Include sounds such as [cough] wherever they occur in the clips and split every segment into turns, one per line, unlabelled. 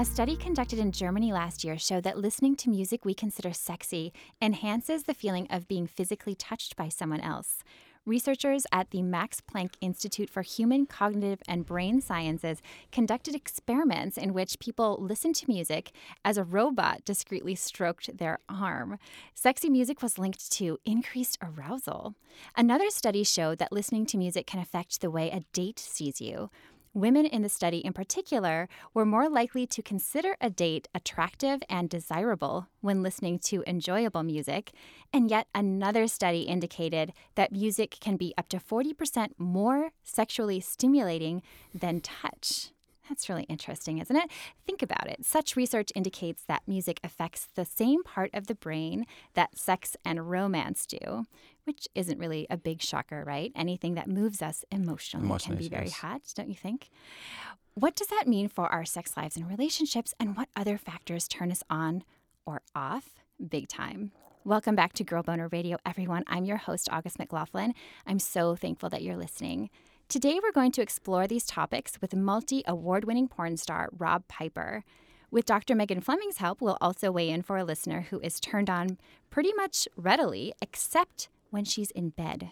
A study conducted in Germany last year showed that listening to music we consider sexy enhances the feeling of being physically touched by someone else. Researchers at the Max Planck Institute for Human Cognitive and Brain Sciences conducted experiments in which people listened to music as a robot discreetly stroked their arm. Sexy music was linked to increased arousal. Another study showed that listening to music can affect the way a date sees you. Women in the study, in particular, were more likely to consider a date attractive and desirable when listening to enjoyable music. And yet, another study indicated that music can be up to 40% more sexually stimulating than touch. That's really interesting, isn't it? Think about it. Such research indicates that music affects the same part of the brain that sex and romance do, which isn't really a big shocker, right? Anything that moves us emotionally can be very
yes.
hot, don't you think? What does that mean for our sex lives and relationships, and what other factors turn us on or off big time? Welcome back to Girl Boner Radio, everyone. I'm your host, August McLaughlin. I'm so thankful that you're listening. Today, we're going to explore these topics with multi award winning porn star Rob Piper. With Dr. Megan Fleming's help, we'll also weigh in for a listener who is turned on pretty much readily, except when she's in bed.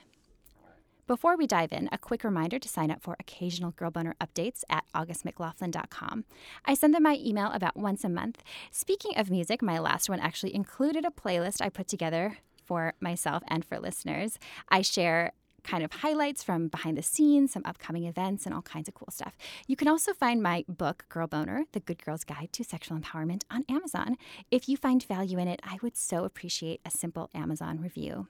Before we dive in, a quick reminder to sign up for occasional Girl Boner updates at augustmclaughlin.com. I send them my email about once a month. Speaking of music, my last one actually included a playlist I put together for myself and for listeners. I share kind of highlights from behind the scenes, some upcoming events, and all kinds of cool stuff. You can also find my book, Girl Boner The Good Girl's Guide to Sexual Empowerment, on Amazon. If you find value in it, I would so appreciate a simple Amazon review.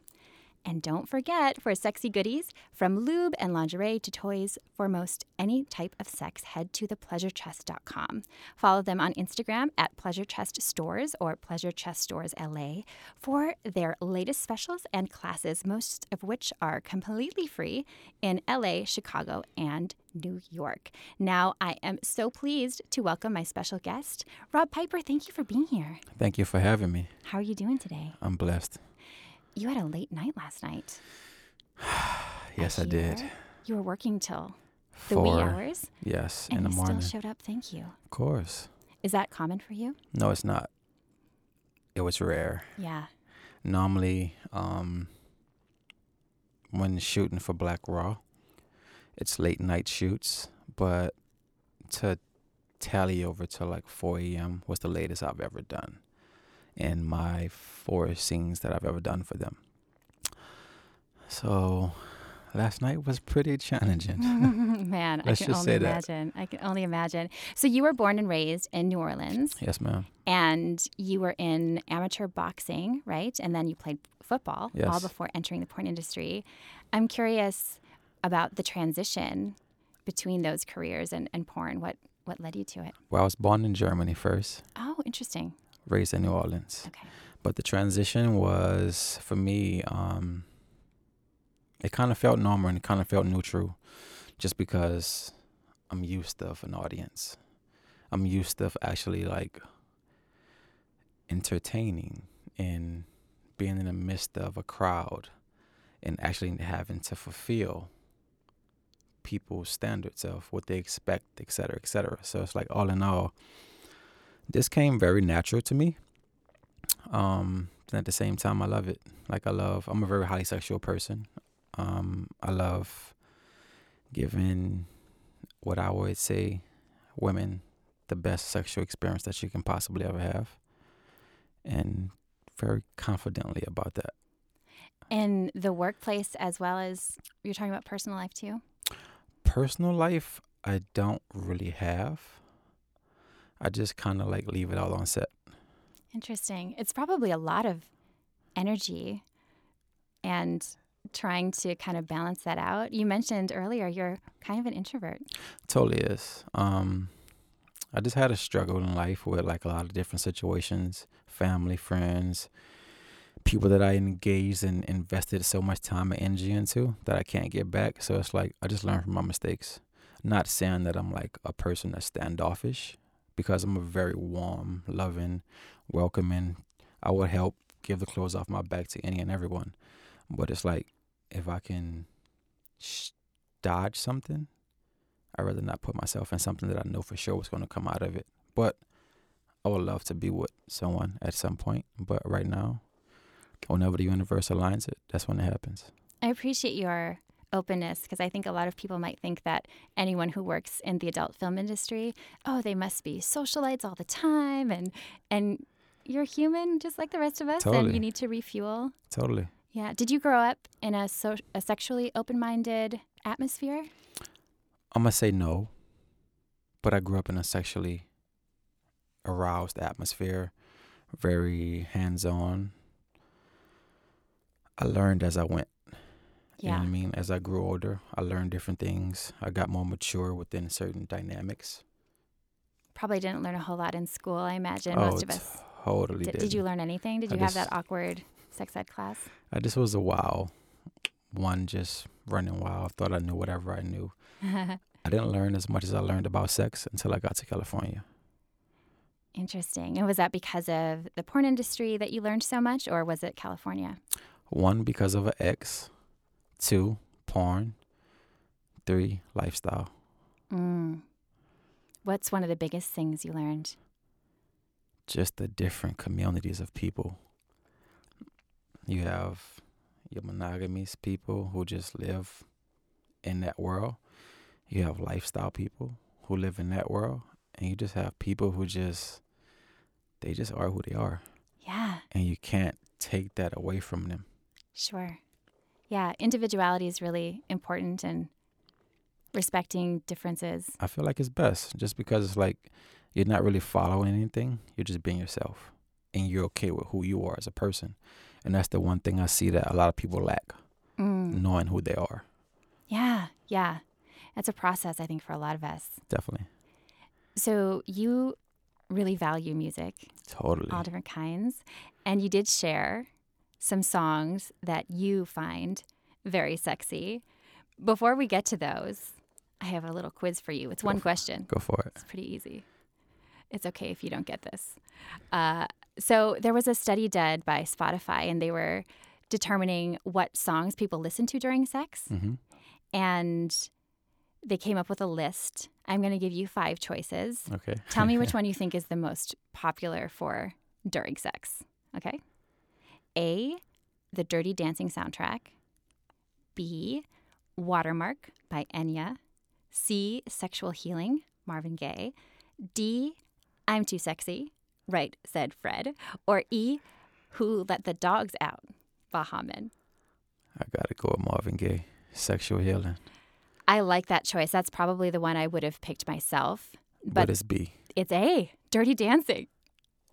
And don't forget, for sexy goodies, from lube and lingerie to toys, for most any type of sex, head to thepleasurechest.com. Follow them on Instagram at Pleasure Chest Stores or Pleasure Chest Stores LA for their latest specials and classes, most of which are completely free in LA, Chicago, and New York. Now, I am so pleased to welcome my special guest, Rob Piper. Thank you for being here.
Thank you for having me.
How are you doing today?
I'm blessed.
You had a late night last night. [sighs]
Yes, I, did.
You were working till the wee hours,
Yes,
and
in the
you
morning.
still showed up. Thank you.
of course.
Is that common for you?
No, it's not. It was rare.
Yeah.
Normally, um, when shooting for Blacked Raw, it's late night shoots, but to tally over to like 4 a.m. was the latest I've ever done in my four scenes that I've ever done for them. So last night was pretty challenging. [laughs] [laughs]
Man,
Let's
I can only
say that.
imagine. I can only imagine. So you were born and raised in New Orleans,
yes, ma'am.
and you were in amateur boxing, right? And then you played football, all before entering the porn industry. I'm curious about the transition between those careers and, and porn. What what led you to it?
Well, I was born in Germany first,
Oh, interesting.
Raised in New Orleans.
Okay.
But the transition was for me, um, it kind of felt normal and it kind of felt neutral just because I'm used to an audience. I'm used to actually like entertaining and being in the midst of a crowd and actually having to fulfill people's standards of what they expect, et cetera, et cetera. So it's like all in all, this came very natural to me. Um and at the same time i love it. Like i love i'm a very highly sexual person. Um i love giving what i would say women the best sexual experience that you can possibly ever have. And very confidently about that.
In the workplace as well as you're talking about personal life too?
personal life i don't really have i just kind of like leave it all on set
Interesting. It's probably a lot of energy and trying to kind of balance that out? You mentioned earlier you're kind of an introvert.
Totally is. Um, I just had a struggle in life with like a lot of different situations, family, friends, people that I engaged and invested so much time and energy into that I can't get back. So it's like I just learn from my mistakes. Not saying that I'm like a person that's standoffish because I'm a very warm, loving, welcoming. I would help give the clothes off my back to any and everyone. But it's like if I can sh- dodge something, I'd rather not put myself in something that I know for sure what's going to come out of it. But I would love to be with someone at some point. But right now, whenever the universe aligns it, that's when it happens.
I appreciate your openness because I think a lot of people might think that anyone who works in the adult film industry, oh, they must be socialites all the time and and you're human just like the rest of us and you need to refuel.
Totally.
Yeah. Did you grow up in a so- a sexually open-minded atmosphere?
I'm going to say no, but I grew up in a sexually aroused atmosphere, very hands on. I learned as I went. You know
Yeah.
what I mean? As I grew older, I learned different things. I got more mature within certain dynamics.
Probably didn't learn a whole lot in school, I imagine.
oh,
Most of us.
totally
Did,
did.
did you learn anything? Did
I
you have
just-
that awkward sex ed class?
I just was a wow. One just running wild. Thought I knew whatever I knew. [laughs] I didn't learn as much as I learned about sex until I got to California.
Interesting. And was that because of the porn industry that you learned so much, or was it California?
One, because of an ex. Two, porn. Three, lifestyle.
Mm. What's one of the biggest things you learned?
Just the different communities of people. You have your monogamous people who just live in that world. You have lifestyle people who live in that world. And you just have people who just, they just are who they are.
Yeah,
And you can't take that away from them.
sure. Yeah, individuality is really important and respecting differences.
I feel like it's best just because it's like you're not really following anything. You're just being yourself and you're okay with who you are as a person. And that's the one thing I see that a lot of people lack
Mm.
knowing who they are.
Yeah, yeah. That's a process, I think, for a lot of us.
Definitely.
So you really value music,
Totally.
all different kinds, and you did share some songs that you find very sexy. Before we get to those, I have a little quiz for you. It's one
Go for-
question.
Go for it.
It's pretty easy. It's okay if you don't get this. Uh, so there was a study done by Spotify, and they were determining what songs people listen to during sex,
hmm
and they came up with a list. I'm going to give you five choices.
Okay.
Tell me which [laughs] one you think is the most popular for during sex. Okay. A, the Dirty Dancing soundtrack. B, Watermark by Enya. C, Sexual Healing, Marvin Gaye. D, I'm Too Sexy, Right, said Fred. Or E, Who Let the Dogs Out, Baha Men.
I got to go with Marvin Gaye. Sexual healing.
I like that choice. That's probably the one I would have picked myself.
But,
But
it's B.
it's A, Dirty Dancing.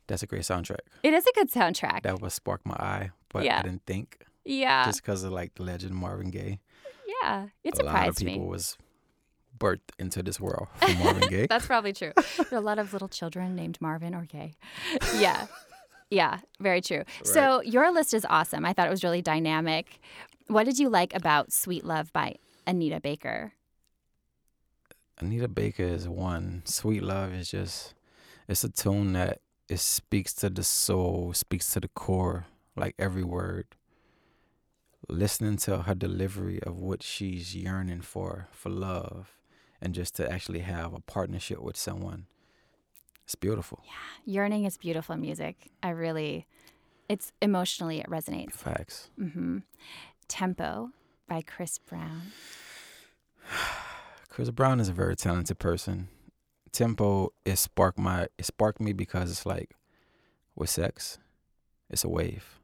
That's a great soundtrack.
It is a good soundtrack.
That would spark my eye, but
Yeah.
I didn't think
Yeah.
just because of like the legend Marvin Gaye.
yeah. It
a surprised me. A lot of people
me.
was birthed into this world [laughs] from Marvin Gaye.
That's probably true. There are a lot of little children named Marvin or Gay. [laughs] Yeah. Yeah, very true. So your list is awesome. I thought it was really dynamic. What did you like about Sweet Love by Anita Baker?
Anita Baker is one. Sweet Love is just it's a tune that it speaks to the soul, speaks to the core, like every word. Listening to her delivery of what she's yearning for, for love, and just to actually have a partnership with someone. It's beautiful.
Yeah, yearning is beautiful music. I really, it's emotionally, it resonates.
Facts.
hmm Tempo by Chris Brown. [sighs]
Chris Brown is a very talented person. Tempo it sparked my it sparked me because it's like with sex, it's a wave.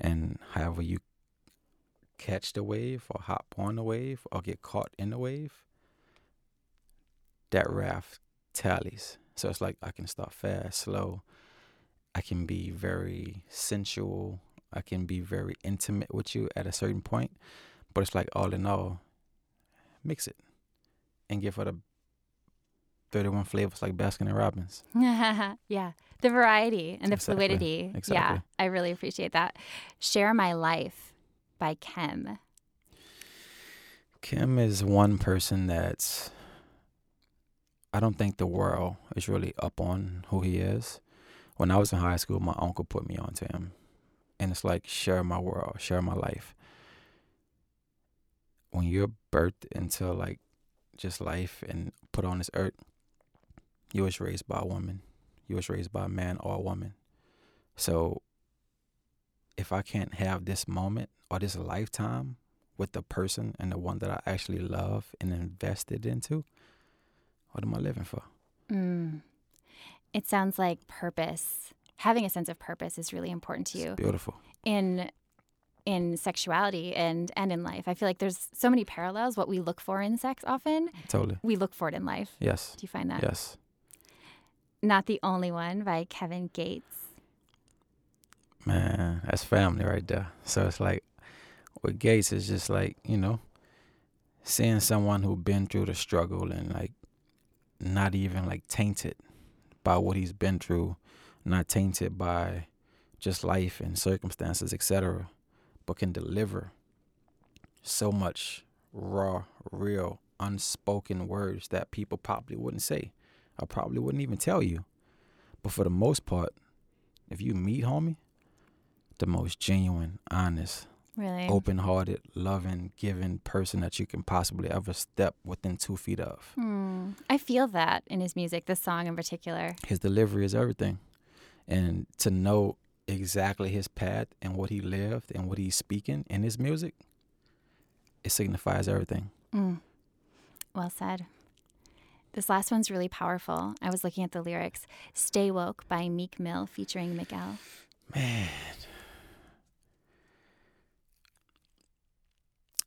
And however you catch the wave or hop on the wave or get caught in the wave, that raft tallies. So it's like I can start fast, slow. I can be very sensual. I can be very intimate with you at a certain point, but it's like all in all, mix it and give her the 31 flavors like Baskin and Robbins. [laughs]
yeah, the variety and the
Exactly,
fluidity. Yeah. I really appreciate that. Share My Life by Kem.
Kem is one person that's I don't think the world is really up on who he is. When I was in high school, my uncle put me onto him. And it's like share my world, share my life. When you're birthed into like just life and put on this earth, you was raised by a woman. You was raised by a man or a woman. So if I can't have this moment or this lifetime with the person and the one that I actually love and invested into, what am I living for?
Mm. It sounds like purpose. Having a sense of purpose is really important to you
It's beautiful.
in in sexuality and and in life. I feel like there's so many parallels. What we look for in sex often,
Totally.
we look for it in life.
Yes.
Do you find that?
Yes.
Not the only one by Kevin Gates.
Man, that's family right there. So it's like with Gates it's just like, you know, seeing someone who's been through the struggle and like not even like tainted by what he's been through, not tainted by just life and circumstances, etc., but can deliver so much raw, real, unspoken words that people probably wouldn't say. I probably wouldn't even tell you. But for the most part, if you meet homie, the most genuine, honest,
Really?
open hearted, loving, giving person that you can possibly ever step within two feet of.
Hmm. I feel that in his music, this song in particular.
His delivery is everything. And to know exactly his path and what he lived and what he's speaking in his music, it signifies everything.
Mm. Well said. This last one's really powerful. I was looking at the lyrics. Stay Woke by Meek Mill featuring Miguel.
Man.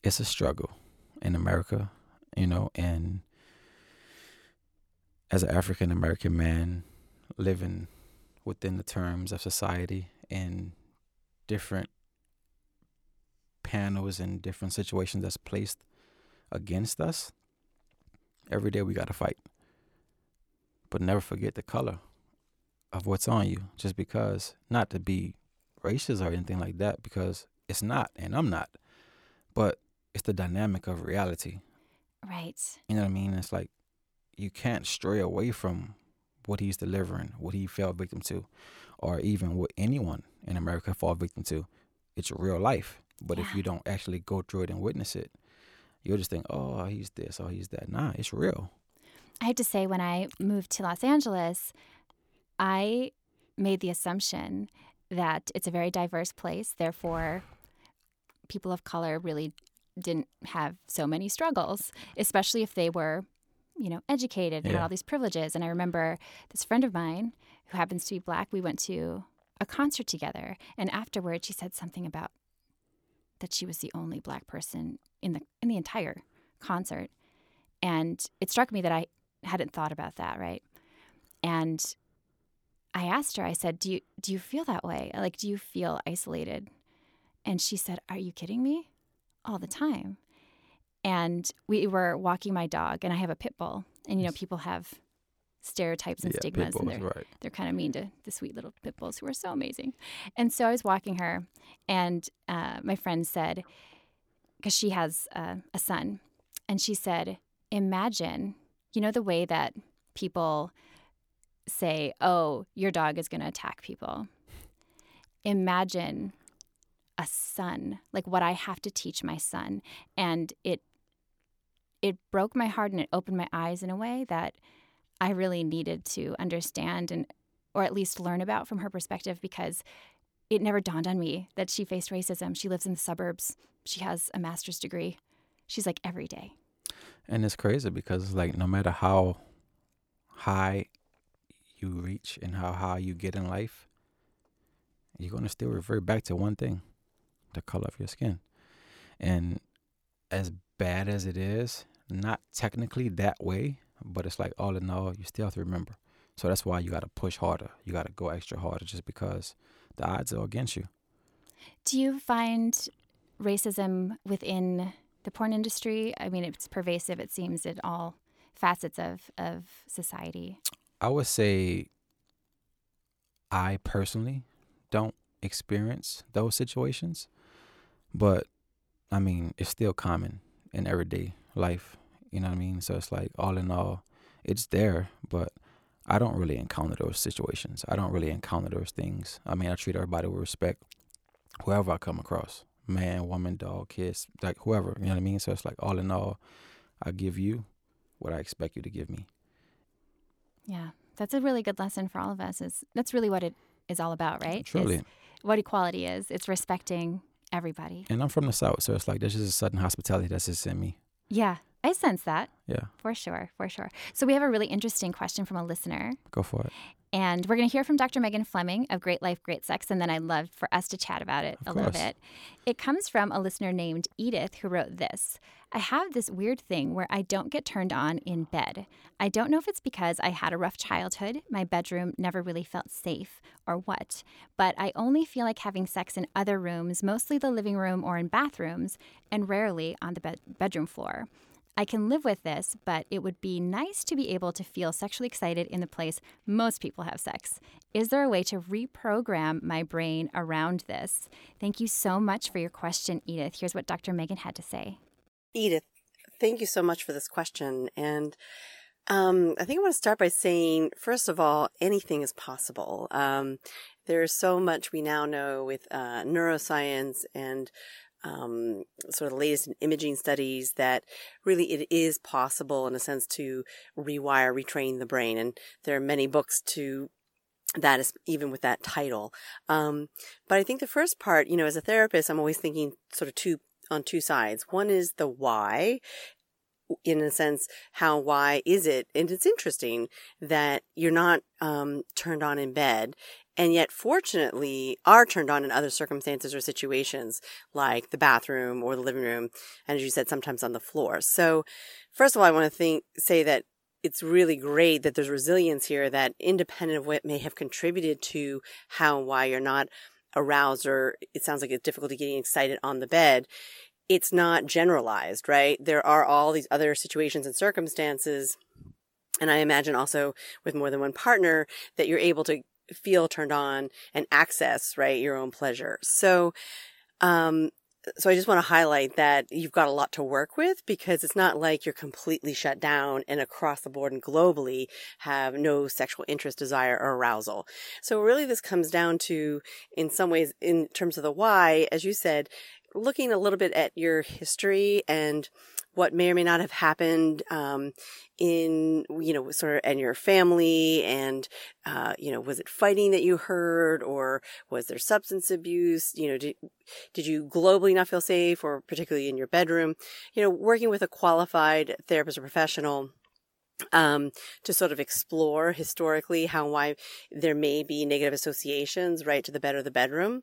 It's a struggle in America, you know, and as an African American man living within the terms of society in different panels and different situations that's placed against us, every day we got to fight. But never forget the color of what's on you just because not to be racist or anything like that because it's not and I'm not but it's the dynamic of reality
Right.
you know what I mean it's like you can't stray away from what he's delivering what he fell victim to or even what anyone in America fall victim to it's real life but if you don't actually go through it and witness it you'll just think oh he's this oh, he's that nah it's real
I have to say, when I moved to Los Angeles, I made the assumption that it's a very diverse place. Therefore, people of color really didn't have so many struggles, especially if they were, you know, educated and had all these privileges. And I remember this friend of mine who happens to be black, we went to a concert together. And afterwards, she said something about that she was the only black person in the in the entire concert. And it struck me that I hadn't thought about that, right? And I asked her, I said, "Do you do you feel that way? Like do you feel isolated?" And she said, "Are you kidding me? All the time." And we were walking my dog and I have a pit bull. And you know, people have stereotypes and
yeah
stigmas and
people,
they're
right
they're kind of mean to the sweet little pit bulls who are so amazing. And so I was walking her, and uh, my friend said, because she has uh, a son, and she said, Imagine, you know, the way that people say, Oh, your dog is going to attack people. Imagine a son, like what I have to teach my son. And it, it broke my heart and it opened my eyes in a way that I really needed to understand and or at least learn about from her perspective because it never dawned on me that she faced racism. She lives in the suburbs. She has a master's degree. She's like every day.
And it's crazy because like no matter how high you reach and how high you get in life, you're gonna still revert back to one thing, the color of your skin. And as bad as it is, not technically that way, but it's like all in all, you still have to remember. So that's why you gotta push harder. You gotta go extra harder just because the odds are against you.
Do you find racism within the porn industry? I mean, it's pervasive, it seems, in all facets of, of society.
I would say I personally don't experience those situations, but I mean, it's still common in everyday life. You know what I mean? So it's like, all in all, it's there, but I don't really encounter those situations. I don't really encounter those things. I mean, I treat everybody with respect, whoever I come across man, woman, dog, kids, like whoever. You know what I mean? So it's like, all in all, I give you what I expect you to give me.
Yeah, that's a really good lesson for all of us. Is that's really what it is all about, right?
Truly.
Is what equality is. It's respecting everybody.
And I'm from the South, so it's like there's just a sudden hospitality that's just in me.
Yeah, I sense that.
Yeah.
For sure, for sure. So we have a really interesting question from a listener.
Go for it.
And we're going to hear from Dr. Megan Fleming of Great Life, Great Sex, and then I'd love for us to chat about it
Of
a little bit. It comes from a listener named Edith who wrote this I have this weird thing where I don't get turned on in bed. I don't know if it's because I had a rough childhood, my bedroom never really felt safe, or what, but I only feel like having sex in other rooms, mostly the living room or in bathrooms, and rarely on the bed- bedroom floor. I can live with this, but it would be nice to be able to feel sexually excited in the place most people have sex. Is there a way to reprogram my brain around this? Thank you so much for your question, Edith. Here's what Dr. Megan had to say.
Edith, thank you so much for this question. And um, I think I want to start by saying, first of all, anything is possible. Um, there's so much we now know with uh, neuroscience and um, sort of the latest in imaging studies that really it is possible in a sense to rewire, retrain the brain. And there are many books to that is even with that title. Um, but I think the first part, you know, as a therapist, I'm always thinking sort of two on two sides. One is the why, in a sense, how why is it? And it's interesting that you're not um, turned on in bed, and yet fortunately are turned on in other circumstances or situations, like the bathroom or the living room, and as you said, sometimes on the floor. So, first of all, I want to think say that it's really great that there's resilience here that independent of what may have contributed to how and why you're not aroused or it sounds like it's difficulty getting excited on the bed it's not generalized right there are all these other situations and circumstances and i imagine also with more than one partner that you're able to feel turned on and access right your own pleasure so um so I just want to highlight that you've got a lot to work with because it's not like you're completely shut down and across the board and globally have no sexual interest, desire, or arousal. So really this comes down to, in some ways, in terms of the why, as you said, looking a little bit at your history and what may or may not have happened um, in you know sort of and your family and uh, you know was it fighting that you heard or was there substance abuse? You know did, did you globally not feel safe or particularly in your bedroom? You know working with a qualified therapist or professional um, to sort of explore historically how why there may be negative associations right to the bed or the bedroom.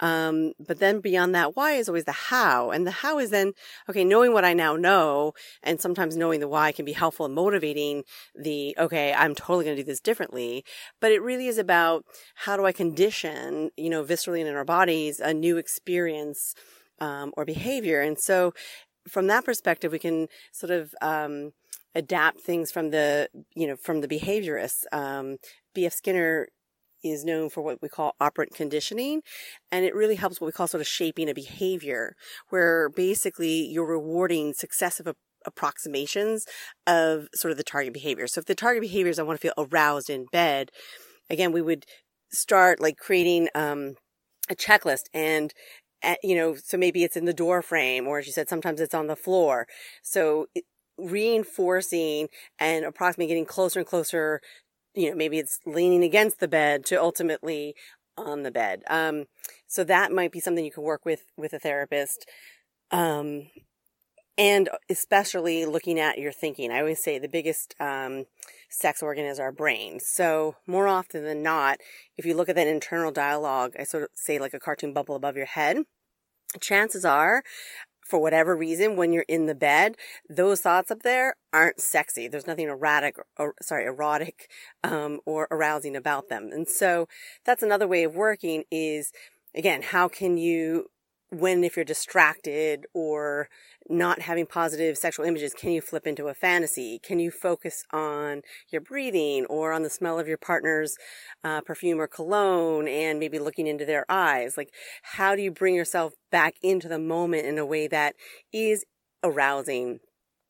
Um, but then beyond that why is always the how? And the how is then okay knowing what i now know and sometimes knowing the why can be helpful in motivating the okay i'm totally going to do this differently. But it really is about how do i condition you know viscerally in our bodies a new experience um, or behavior. And so from that perspective we can sort of um, adapt things from the you know from the behaviorists. Um, bf skinner is known for what we call operant conditioning and it really helps what we call sort of shaping a behavior where basically you're rewarding successive approximations of sort of the target behavior. So if the target behavior is i want to feel aroused in bed again we would start like creating um, a checklist and uh, you know so maybe it's in the door frame or as you said sometimes it's on the floor. So reinforcing and approximately getting closer and closer you know maybe it's leaning against the bed to ultimately on the bed. Um so that might be something you can work with with a therapist. Um and especially looking at your thinking. I always say the biggest um sex organ is our brain. So more often than not if you look at that internal dialogue i sort of say like a cartoon bubble above your head chances are for whatever reason, when you're in the bed, those thoughts up there aren't sexy. There's nothing erotic, or sorry, erotic, um, or arousing about them. And so that's another way of working is again, how can you, when if you're distracted or not having positive sexual images, can you flip into a fantasy? Can you focus on your breathing or on the smell of your partner's uh, perfume or cologne and maybe looking into their eyes? Like, how do you bring yourself back into the moment in a way that is arousing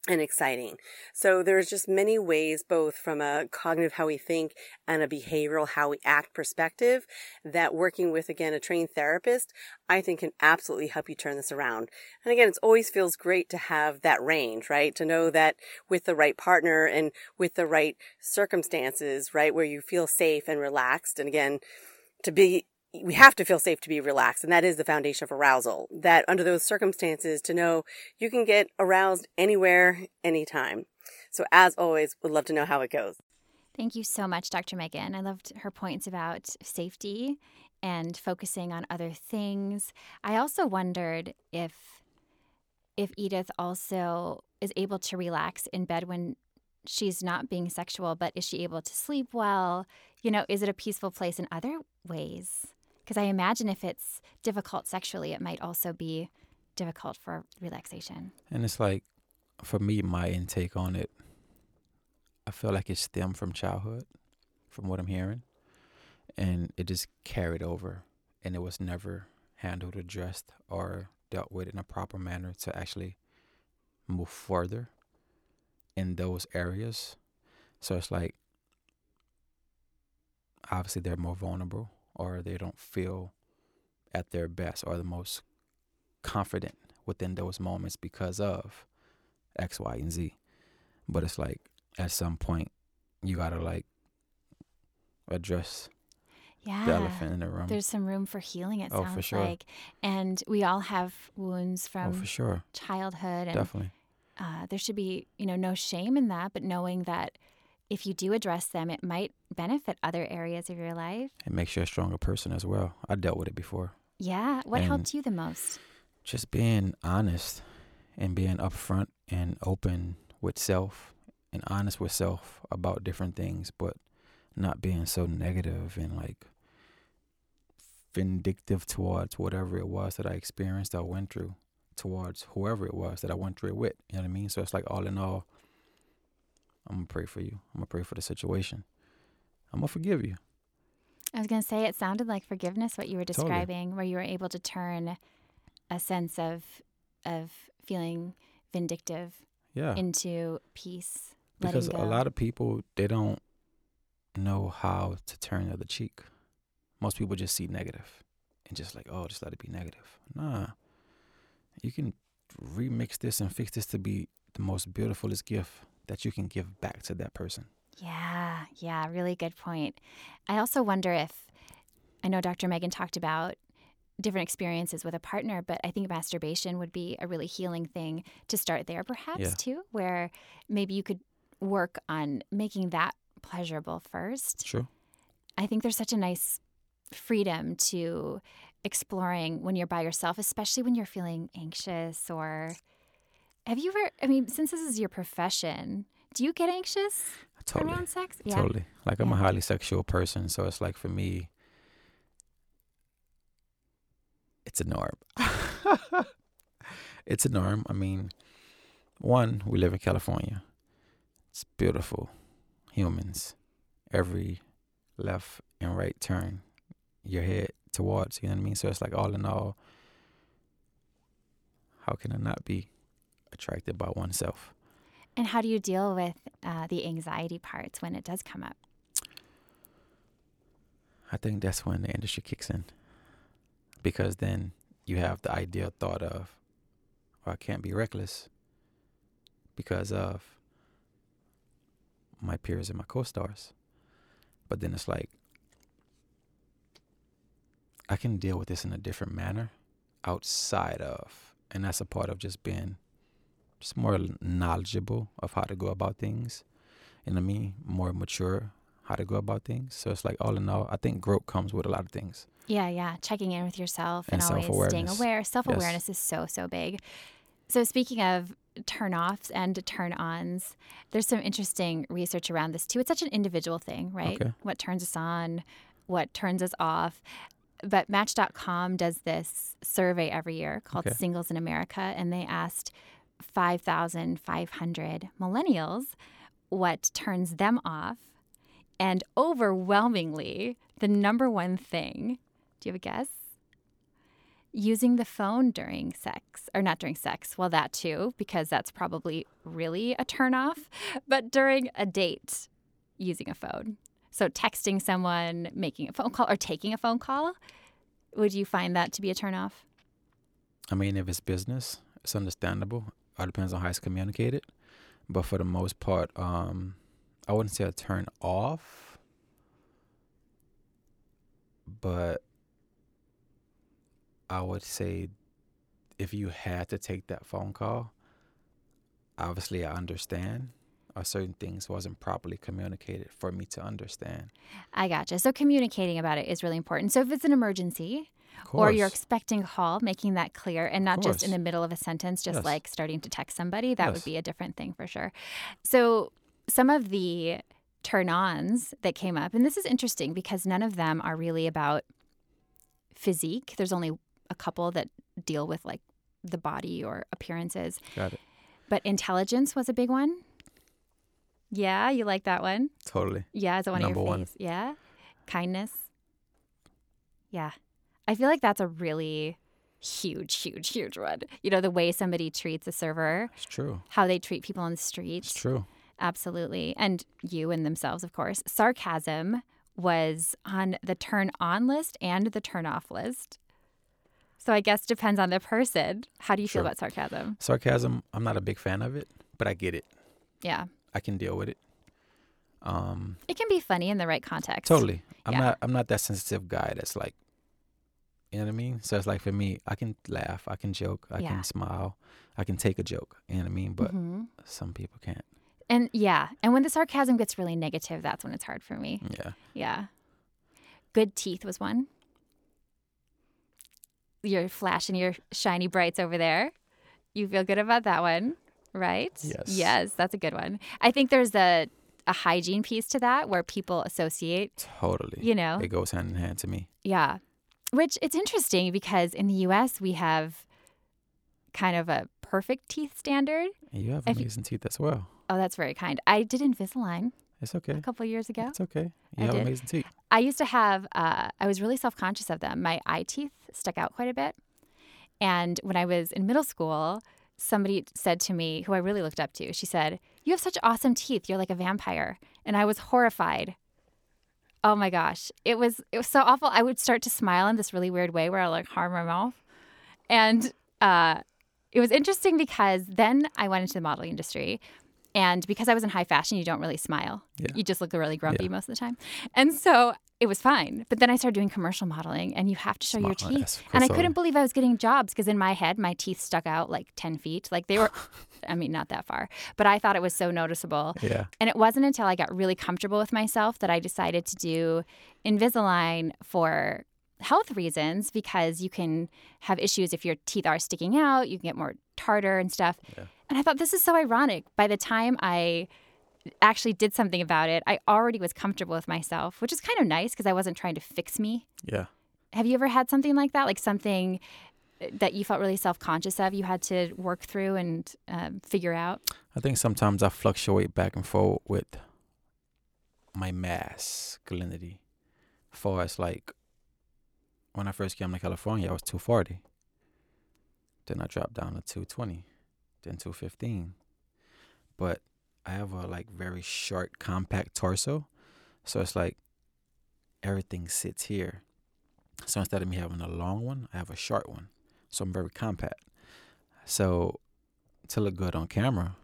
and exciting. So there's just many ways, both from a cognitive how we think and a behavioral how we act perspective that working with, again, a trained therapist, I think can absolutely help you turn this around. And again, it always feels great to have that range, right? To know that with the right partner and with the right circumstances, right? Where you feel safe and relaxed. And again, to be we have to feel safe to be relaxed. And that is the foundation of arousal. That under those circumstances to know you can get aroused anywhere, anytime. So as always, would love to know how it goes.
Thank you so much, Dr. Megan. I loved her points about safety and focusing on other things. I also wondered if if Edith also is able to relax in bed when she's not being sexual, but is she able to sleep well? You know, is it a peaceful place in other ways? Because I imagine if it's difficult sexually, it might also be difficult for relaxation.
And it's like, for me, my intake on it, I feel like it stemmed from childhood, from what I'm hearing. And it just carried over. And it was never handled, addressed, or dealt with in a proper manner to actually move further in those areas. So it's like, obviously, they're more vulnerable or they don't feel at their best or the most confident within those moments because of X, Y, and Z. But it's like at some point you gotta like address
yeah.
the elephant in the room.
There's some room for healing, it
Oh,
sounds
for sure.
like. And we all have wounds
oh,
from
for sure,
childhood and
definitely.
uh, there should be, you know, no shame in that, but knowing that if you do address them, it might benefit other areas of your life.
It makes you a stronger person as well. I dealt with it before.
Yeah. What
And-
helped you the most?
Just being honest and being upfront and open with self and honest with self about different things, but not being so negative and like vindictive towards whatever it was that I experienced or went through, towards whoever it was that I went through it with. You know what I mean? So it's like all in all, I'm gonna pray for you. I'm gonna pray for the situation. I'm gonna forgive you.
I was to say it sounded like forgiveness what you were
Totally.
describing where you were able to turn a sense of of feeling vindictive
Yeah.
into peace.
because a lot of people they don't know how to turn the other cheek. Most people just see negative and just like, oh, just let it be negative. Nah, you can remix this and fix this to be the most beautifulest gift that you can give back to that person.
Yeah, yeah, really good point. I also wonder if I know Dr. Megan talked about different experiences with a partner, but I think masturbation would be a really healing thing to start there, perhaps
Yeah.
too, where maybe you could work on making that pleasurable first.
Sure.
I think there's such a nice freedom to exploring when you're by yourself, especially when you're feeling anxious or have you ever I mean, since this is your profession, do you get anxious
Totally.
around sex? Yeah.
Totally. Like I'm a highly sexual person, so it's like for me, it's a norm. [laughs] it's a norm. I mean, one, we live in California. It's beautiful. Humans. Every left and right turn your head towards, you know what I mean? So it's like all in all, how can I not be attracted by oneself?
And how do you deal with uh, the anxiety parts when it does come up?
I think that's when the industry kicks in. Because then you have the ideal thought of, well, I can't be reckless because of my peers and my co stars. But then it's like, I can deal with this in a different manner outside of, and that's a part of just being just more knowledgeable of how to go about things. You know what I mean? More mature how to go about things. So it's like all in all, I think growth comes with a lot of things.
Yeah, yeah. Checking in with yourself and,
And
always staying aware. Self awareness is so, so big. So, speaking of turn offs and turn ons, there's some interesting research around this too. It's such an individual thing, right?
Okay.
What turns us on, what turns us off. but Match.com does this survey every year called
Okay.
Singles in America, and they asked 5,500 millennials what turns them off. And overwhelmingly, the number one thing, do you have a guess? Using the phone during sex, or not during sex, well, that too, because that's probably really a turnoff, but during a date, using a phone. So, texting someone, making a phone call, or taking a phone call, would you find that to be a turnoff?
I mean, if it's business, it's understandable. It depends on how it's communicated. But for the most part, um, I wouldn't say a turn off, but I would say if you had to take that phone call, obviously I understand. Or certain things wasn't properly communicated for me to understand.
I gotcha. So, communicating about it is really important. So, if it's an emergency, or you're expecting call, making that clear and not just in the middle of a sentence, just
Yes.
like starting to text somebody, that would be a different thing for sure. So, some of the turn ons that came up, and this is interesting because none of them are really about physique. There's only a couple that deal with like the body or appearances,
Got it.
but intelligence was a big one. Yeah, you like that one?
Totally.
Yeah, is it one of
Number
your
one.
faves? Yeah. Kindness. Yeah. I feel like that's a really huge, huge, huge one. You know, the way somebody treats a server,
It's true.
how they treat people on the streets.
It's true.
Absolutely. And you and themselves, of course. Sarcasm was on the turn on list and the turn off list. So I guess depends on the person. How do you feel about sarcasm?
Sarcasm, I'm not a big fan of it, but I get it.
Yeah.
I can deal with it. Um,
It can be funny in the right context.
totally. I'm
Yeah.
not. I'm not that sensitive guy. That's like, you know what I mean. So it's like for me, I can laugh, I can joke, I
Yeah.
can smile, I can take a joke. You know what I mean. But
Mhm.
some people can't.
And yeah, and when the sarcasm gets really negative, that's when it's hard for me.
Yeah.
Yeah. Good teeth was one. You're flashing your shiny brights over there. You feel good about that one, right?
Yes.
Yes, that's a good one. I think there's a a hygiene piece to that where people associate,
Totally.
you know,
It goes hand in hand to me.
yeah. Which it's interesting because in the US we have kind of a perfect teeth standard.
You have
If you-
amazing teeth as well.
Oh, that's very kind. I did Invisalign
It's okay.
a couple years ago.
It's okay. You
I
have
did.
amazing teeth.
I used to have, uh, I was really self conscious of them. My eye teeth stuck out quite a bit. And when I was in middle school, somebody said to me, who I really looked up to, she said, You have such awesome teeth. You're like a vampire. And I was horrified. Oh my gosh. It was it was so awful. I would start to smile in this really weird way where I like harm my mouth. And uh, it was interesting because then I went into the modeling industry. And because I was in high fashion, you don't really smile.
Yeah.
You just look really grumpy
Yeah.
most of the time. And so it was fine. But then I started doing commercial modeling and you have to show your teeth.
yes,
and I couldn't believe I was getting jobs because in my head, my teeth stuck out like 10 feet. Like they were, [laughs] I mean, not that far, but I thought it was so noticeable.
Yeah.
And it wasn't until I got really comfortable with myself that I decided to do Invisalign for health reasons because you can have issues if your teeth are sticking out, you can get more tartar and stuff.
Yeah.
And I thought this is so ironic. By the time I actually did something about it, I already was comfortable with myself, which is kind of nice because I wasn't trying to fix me.
Yeah.
Have you ever had something like that? Like something that you felt really self conscious of, you had to work through and um, figure out?
I think sometimes I fluctuate back and forth with my masculinity. Far as like when I first came to California, I was 240. Then I dropped down to 220, then 215. But I have a like very short, compact torso. So it's like everything sits here. So instead of me having a long one, I have a short one. So I'm very compact. So to look good on camera,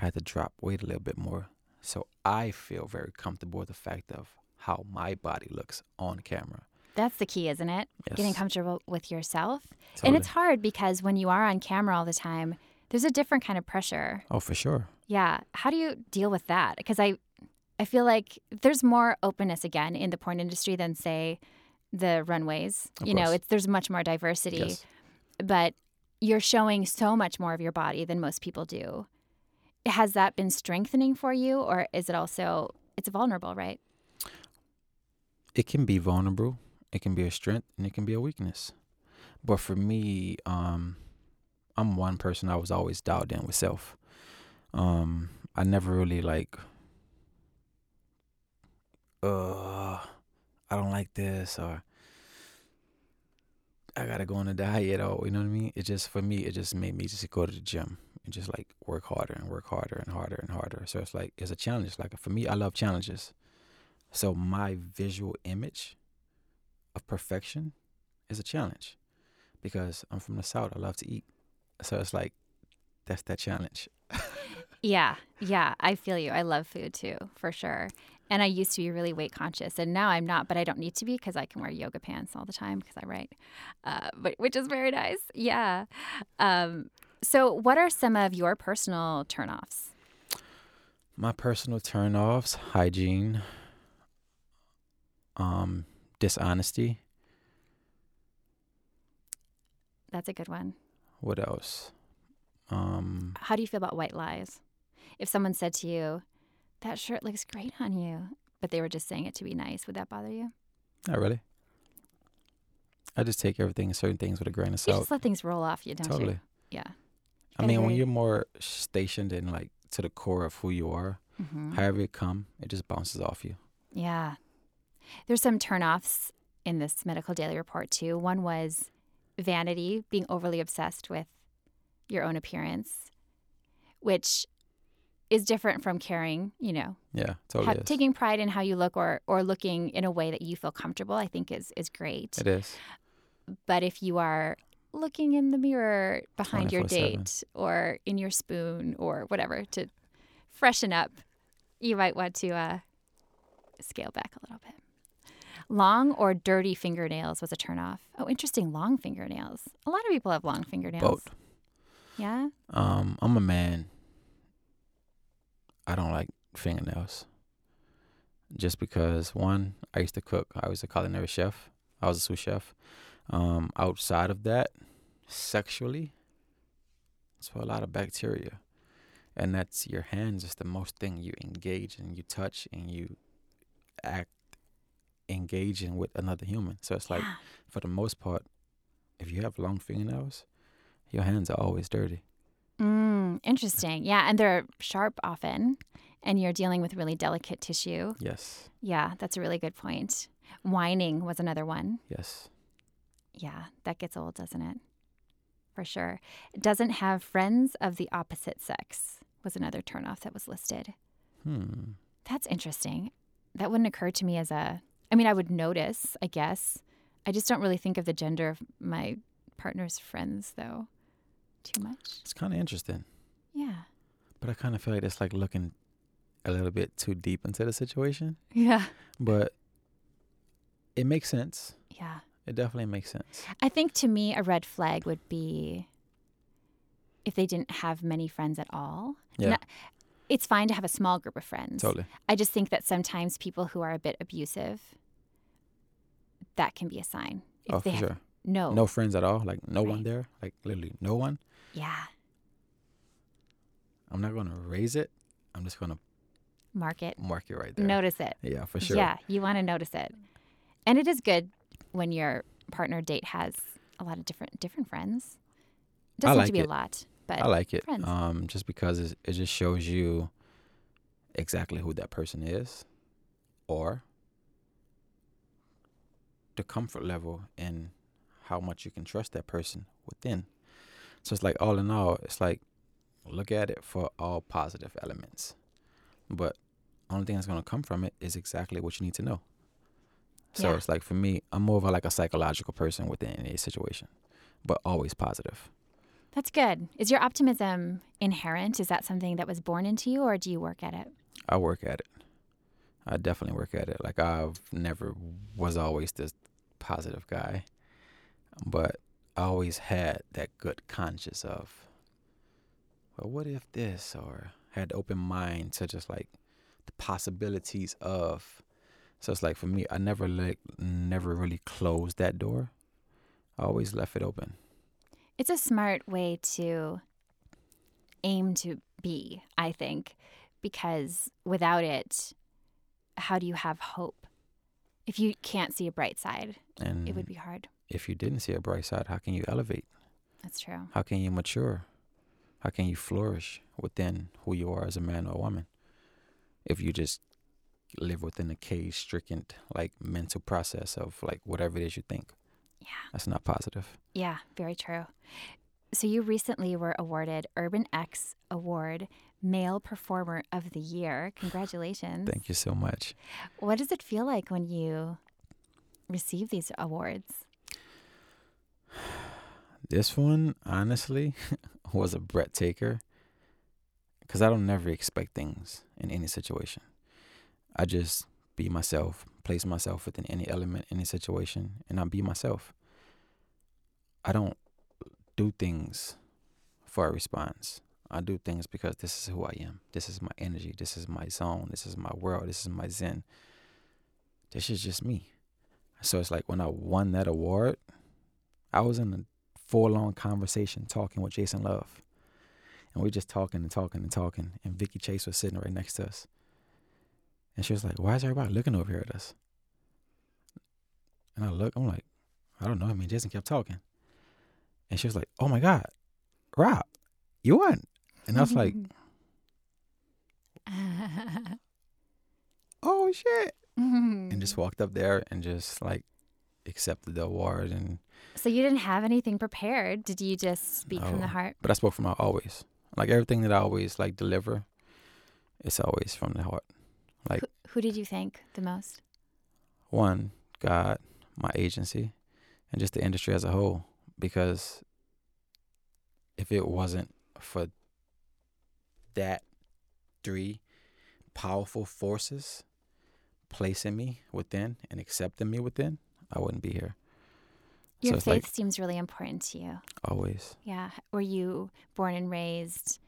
I had to drop weight a little bit more. So I feel very comfortable with the fact of how my body looks on camera.
That's the key, isn't it?
Yes.
Getting comfortable with yourself. And it's hard because when you are on camera all the time, there's a different kind of pressure.
Oh, for sure.
Yeah. How do you deal with that? Because I, I feel like there's more openness again in the porn industry than say the runways.
Of
you know, it's there's much more diversity,
Yes.
but you're showing so much more of your body than most people do. Has that been strengthening for you, or is it also it's vulnerable, right?
It can be vulnerable It can be a strength and it can be a weakness. But for me, um, I'm one person I was always dialed in with self. Um, I never really like uh I don't like this or I gotta go on a diet or you know what I mean? It just for me it just made me just go to the gym and just like work harder and work harder and harder and harder. So it's like it's a challenge. Like for me I love challenges. So my visual image of perfection is a challenge because I'm from the South. I love to eat. So it's like that's that challenge.
Yeah, yeah, I feel you. I love food too, for sure. And I used to be really weight conscious, and now I'm not, but I don't need to be because I can wear yoga pants all the time because I write, uh, [laughs] but which is very nice. Yeah. Um, so, what are some of your personal turnoffs?
My personal turnoffs: hygiene, um, dishonesty.
That's a good one.
What else? Um,
How do you feel about white lies? If someone said to you, "That shirt looks great on you," but they were just saying it to be nice, would that bother you?
not really. I just take everything, certain things, with a grain of salt.
You just let things roll off you, don't
Totally.
you? Yeah.
I mean, when you're more stationed and like to the core of who you are,
Mhm.
however you come, it just bounces off you.
Yeah. There's some turnoffs in this medical daily report too. One was vanity, being overly obsessed with your own appearance, which is different from caring, you know,
Yeah, totally
ha- taking pride in how you look or or looking in a way that you feel comfortable, I think is is great.
it is.
But if you are looking in the mirror behind your date or in your spoon or whatever to freshen up, you might want to uh, scale back a little bit. Long or dirty fingernails was a turnoff. Oh, interesting. Long fingernails. A lot of people have long fingernails.
Both.
Yeah.
Um, I'm a man. I don't like fingernails. Just because one, I used to cook. I was a culinary chef. I was a sous chef. Um, outside of that, sexually, it's for a lot of bacteria, and that's your hands is the most thing you engage and you touch and you act engaging with another human. So it's like
Yeah.
for the most part, if you have long fingernails, your hands are always dirty.
Mm, interesting. Yeah, and they're sharp often, and you're dealing with really delicate tissue.
Yes.
Yeah, that's a really good point. Whining was another one.
Yes.
Yeah, that gets old, doesn't it? For sure. Doesn't have friends of the opposite sex was another turnoff that was listed.
Hmm.
That's interesting. That wouldn't occur to me as a. I mean, I would notice, I guess. I just don't really think of the gender of my partner's friends, though, too much.
It's kind of interesting,
Yeah.
but I kind of feel like it's like looking a little bit too deep into the situation.
Yeah.
But it makes sense.
Yeah.
It definitely makes sense.
I think to me, a red flag would be if they didn't have many friends at all.
Yeah.
Not- it's fine to have a small group of friends.
Totally.
I just think that sometimes people who are a bit abusive, that can be a sign. If
oh,
they
for
have
sure.
no,
No friends at all. Like no one there. Like literally no one.
yeah,
I'm not gonna raise it. I'm just gonna
mark it,
mark it right there.
notice it.
Yeah, for sure.
Yeah, you want to notice it, and it is good when your partner date has a lot of different different friends. It doesn't have to be
it.
a lot, but
I like it.
friends.
Um, just because it just shows you exactly who that person is, or the comfort level and how much you can trust that person within. So it's like all in all, it's like look at it for all positive elements, but only thing that's gonna come from it is exactly what you need to know. So
Yeah.
it's like for me, I'm more of a, like a psychological person within any situation, but always positive.
That's good. Is your optimism inherent? Is that something that was born into you, or do you work at it?
I work at it. I definitely work at it. Like I've never was always this positive guy, but I always had that good conscience of, well, what if this, or had open mind to just like the possibilities of. So it's like for me, I never like never really closed that door. I always left it open.
It's a smart way to aim to be, I think, because without it, how do you have hope? If you can't see a bright side,
And
it would be hard.
if you didn't see a bright side, how can you elevate?
That's true.
How can you mature? How can you flourish within who you are as a man or a woman? If you just live within a cage stricken like mental process of like whatever it is you think.
Yeah.
That's not positive.
Yeah, very true. So you recently were awarded Urban X Award Male Performer of the Year. [sighs] Congratulations.
Thank you so much.
What does it feel like when you receive these awards? [sighs]
This one, honestly, [laughs] was a breath taker because I don't never expect things in any situation. I just be myself, place myself within any element, any situation, and I be myself. I don't do things for a response. I do things because this is who I am. This is my energy. This is my zone. This is my world. This is my zen. This is just me. So it's like when I won that award, I was in a full long conversation talking with Jason Love. And we are just talking and talking and talking. And Vicki Chase was sitting right next to us. And she was like, Why is everybody looking over here at us? And I look, I'm like, I don't know. I mean, Jason kept talking. And she was like, Oh my God, Rob, you won. And I was like, [laughs] [laughs] Oh shit. And just [laughs] walked up there and just like accepted the award and
so you didn't have anything prepared. Did you just speak from the heart?
but I spoke from my always. Like everything that I always like deliver, it's always from the heart. Like
Who, who did you thank the most?
one, God, my agency, and just the industry as a whole. Because if it wasn't for that three powerful forces placing me within and accepting me within, I wouldn't be here.
Your
so
faith
like
seems really important to you.
always.
Yeah. Were you born and raised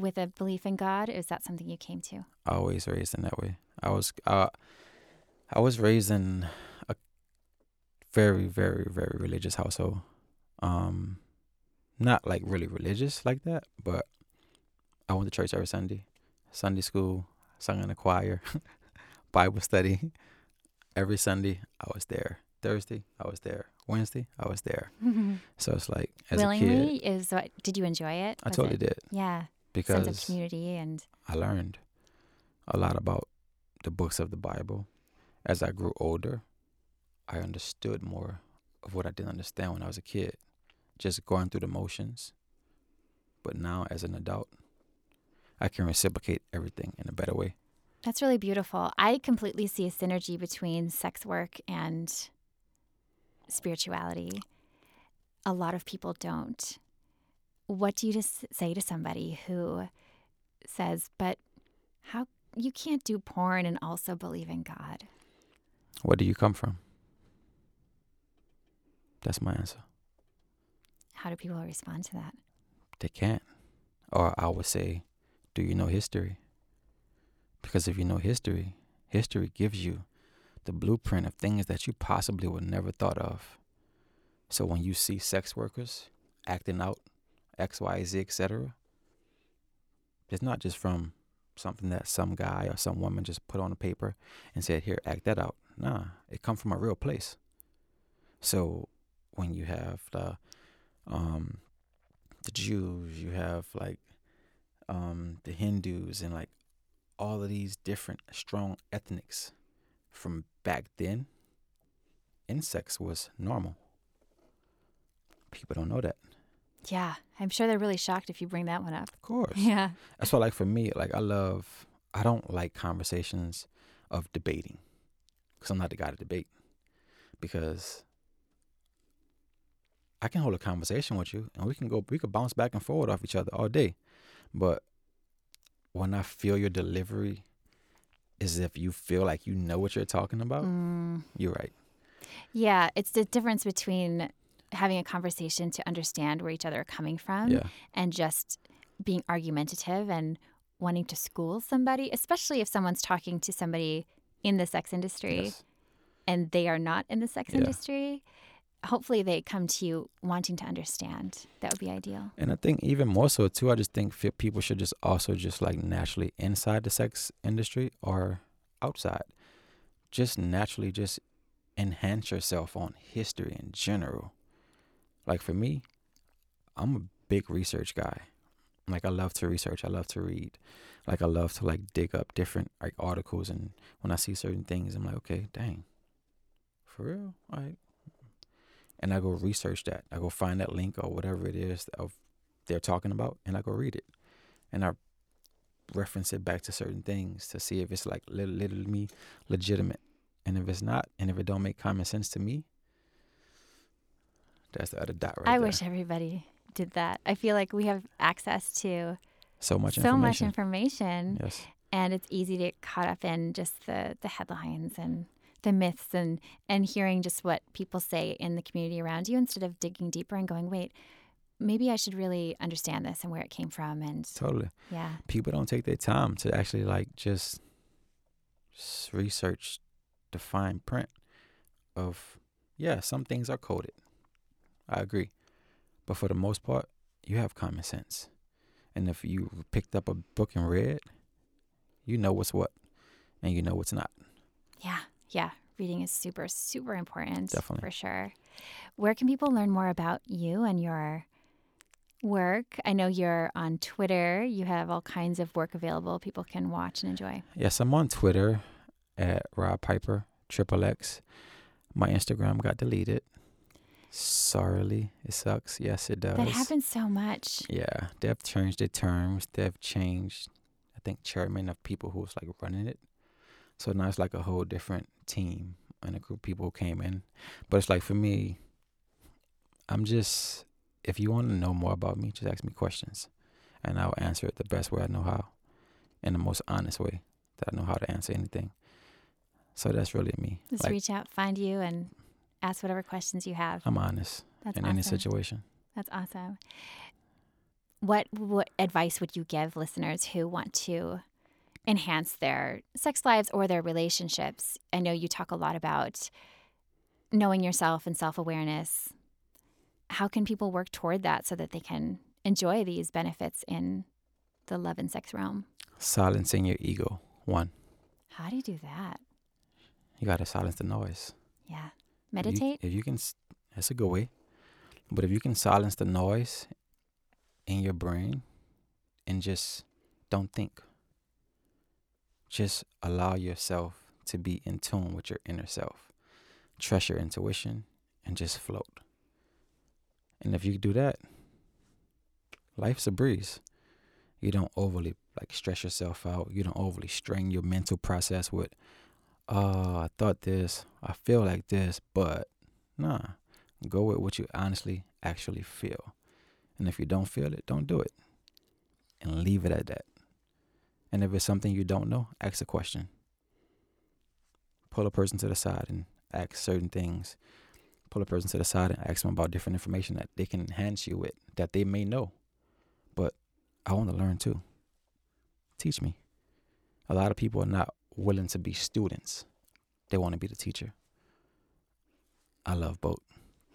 with a belief in God? Is that something you came to?
always raised in that way. I was uh, I was raised in a very very very religious household. Um not like really religious like that, but I went to church every Sunday. Sunday school, sung in the choir, [laughs] Bible study. Every Sunday I was there. Thursday I was there. Wednesday I was there. [laughs] So it's like as a
Willingly
kid
is what? Did you enjoy it?
I
Was
totally
it-
did
Yeah.
Because
sense of community and
I learned a lot about the books of the Bible. As I grew older, I understood more of what I didn't understand when I was a kid, just going through the motions. But now, as an adult, I can reciprocate everything in a better way.
That's really beautiful. I completely see a synergy between sex work and spirituality. A lot of people don't. What do you just say to somebody who says, but how you can't do porn and also believe in God?
Where do you come from? That's my answer.
How do people respond to that?
They can't. Or I would say, do you know history? Because if you know history, history gives you the blueprint of things that you possibly would never thought of. So when you see sex workers acting out X, Y, Z, etc., it's not just from something that some guy or some woman just put on a paper and said, "Here, act that out." Nah, it come from a real place. So when you have the um, the Jews, you have like um, the Hindus, and like all of these different strong ethnics from back then. Insects was normal. People don't know that.
Yeah, I'm sure they're really shocked if you bring that one up.
Of course.
Yeah.
That's why, like, for me, like, I love, I don't like conversations of debating because I'm not the guy to debate. Because I can hold a conversation with you and we can go, we could bounce back and forward off each other all day. But when I feel your delivery is if you feel like you know what you're talking about,
Mm,
you're right.
yeah, it's the difference between having a conversation to understand where each other are coming from
yeah.
and just being argumentative and wanting to school somebody, especially if someone's talking to somebody in the sex industry
Yes.
and they are not in the sex
Yeah.
industry. Hopefully, they come to you wanting to understand. That would be ideal.
And I think even more so too, I just think people should just also just like naturally inside the sex industry or outside, just naturally just enhance yourself on history in general. Like for me, I'm a big research guy. Like I love to research. I love to read. Like I love to like dig up different like articles and when I see certain things, I'm like, okay, dang, for real, right. And I go research that. I go find that link or whatever it is of they're talking about, and I go read it, and I reference it back to certain things to see if it's like literally me legitimate, and if it's not, and if it don't make common sense to me, that's the other dot right
I
there.
wish everybody did that. I feel like we have access to
so much
so
information.
much information.
Yes.
And it's easy to get caught up in just the, the headlines and the myths and, and hearing just what people say in the community around you instead of digging deeper and going, wait, maybe I should really understand this and where it came from. And
totally.
Yeah.
People don't take their time to actually like just research the fine print of, yeah, some things are coded. I agree. But for the most part, you have common sense. And if you picked up a book and read, you know what's what and you know what's not.
Yeah. Yeah. Reading is super, super important.
Definitely.
For sure. Where can people learn more about you and your work? I know you're on Twitter. You have all kinds of work available people can watch and enjoy.
Yes, I'm on Twitter at Rob Piper, triple X. My Instagram got deleted. Sorry, it sucks. Yes, it does.
That happens so much.
Yeah, they've changed the terms. They've changed, I think, chairman of people who was like running it. So now it's like a whole different team and a group of people who came in. But it's like for me, I'm just, if you want to know more about me, just ask me questions and I'll answer it the best way I know how, in the most honest way that I know how to answer anything. So that's really me.
Just
like,
reach out, find you, and ask whatever questions you have.
I'm honest
That's
in
awesome.
any situation.
That's awesome. What what advice would you give listeners who want to enhance their sex lives or their relationships? I know you talk a lot about knowing yourself and self-awareness. How can people work toward that so that they can enjoy these benefits in the love and sex realm?
Silencing your ego. One,
How do you do that?
you got to silence the noise.
Yeah.
If you-
Meditate?
If you, can, that's a good way. But if you can silence the noise in your brain and just don't think, just allow yourself to be in tune with your inner self. Trust your intuition and just float. And if you do that, life's a breeze. You don't overly like stress yourself out. You don't overly strain your mental process with oh, I thought this, I feel like this, but nah. Go with what you honestly actually feel. And if you don't feel it, don't do it. And leave it at that. And if it's something you don't know, ask a question. Pull a person to the side and ask certain things. Pull a person to the side and ask them about different information that they can enhance you with that they may know. But I want to learn too. Teach me. A lot of people are not willing to be students. They want to be the teacher. I love both.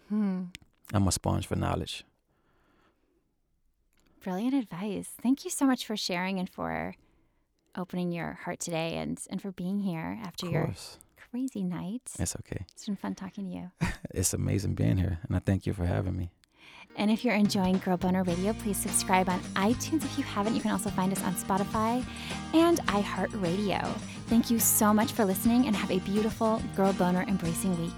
Hmm.
I'm a sponge for knowledge.
Brilliant advice. Thank you so much for sharing and for opening your heart today and, and for being here after your crazy night.
It's okay.
It's been fun talking to you. [laughs]
It's amazing being here, and I thank you for having me.
And if you're enjoying Girl Boner Radio, please subscribe on iTunes. If you haven't, you can also find us on Spotify and iHeartRadio. Thank you so much for listening and have a beautiful Girl Boner embracing week.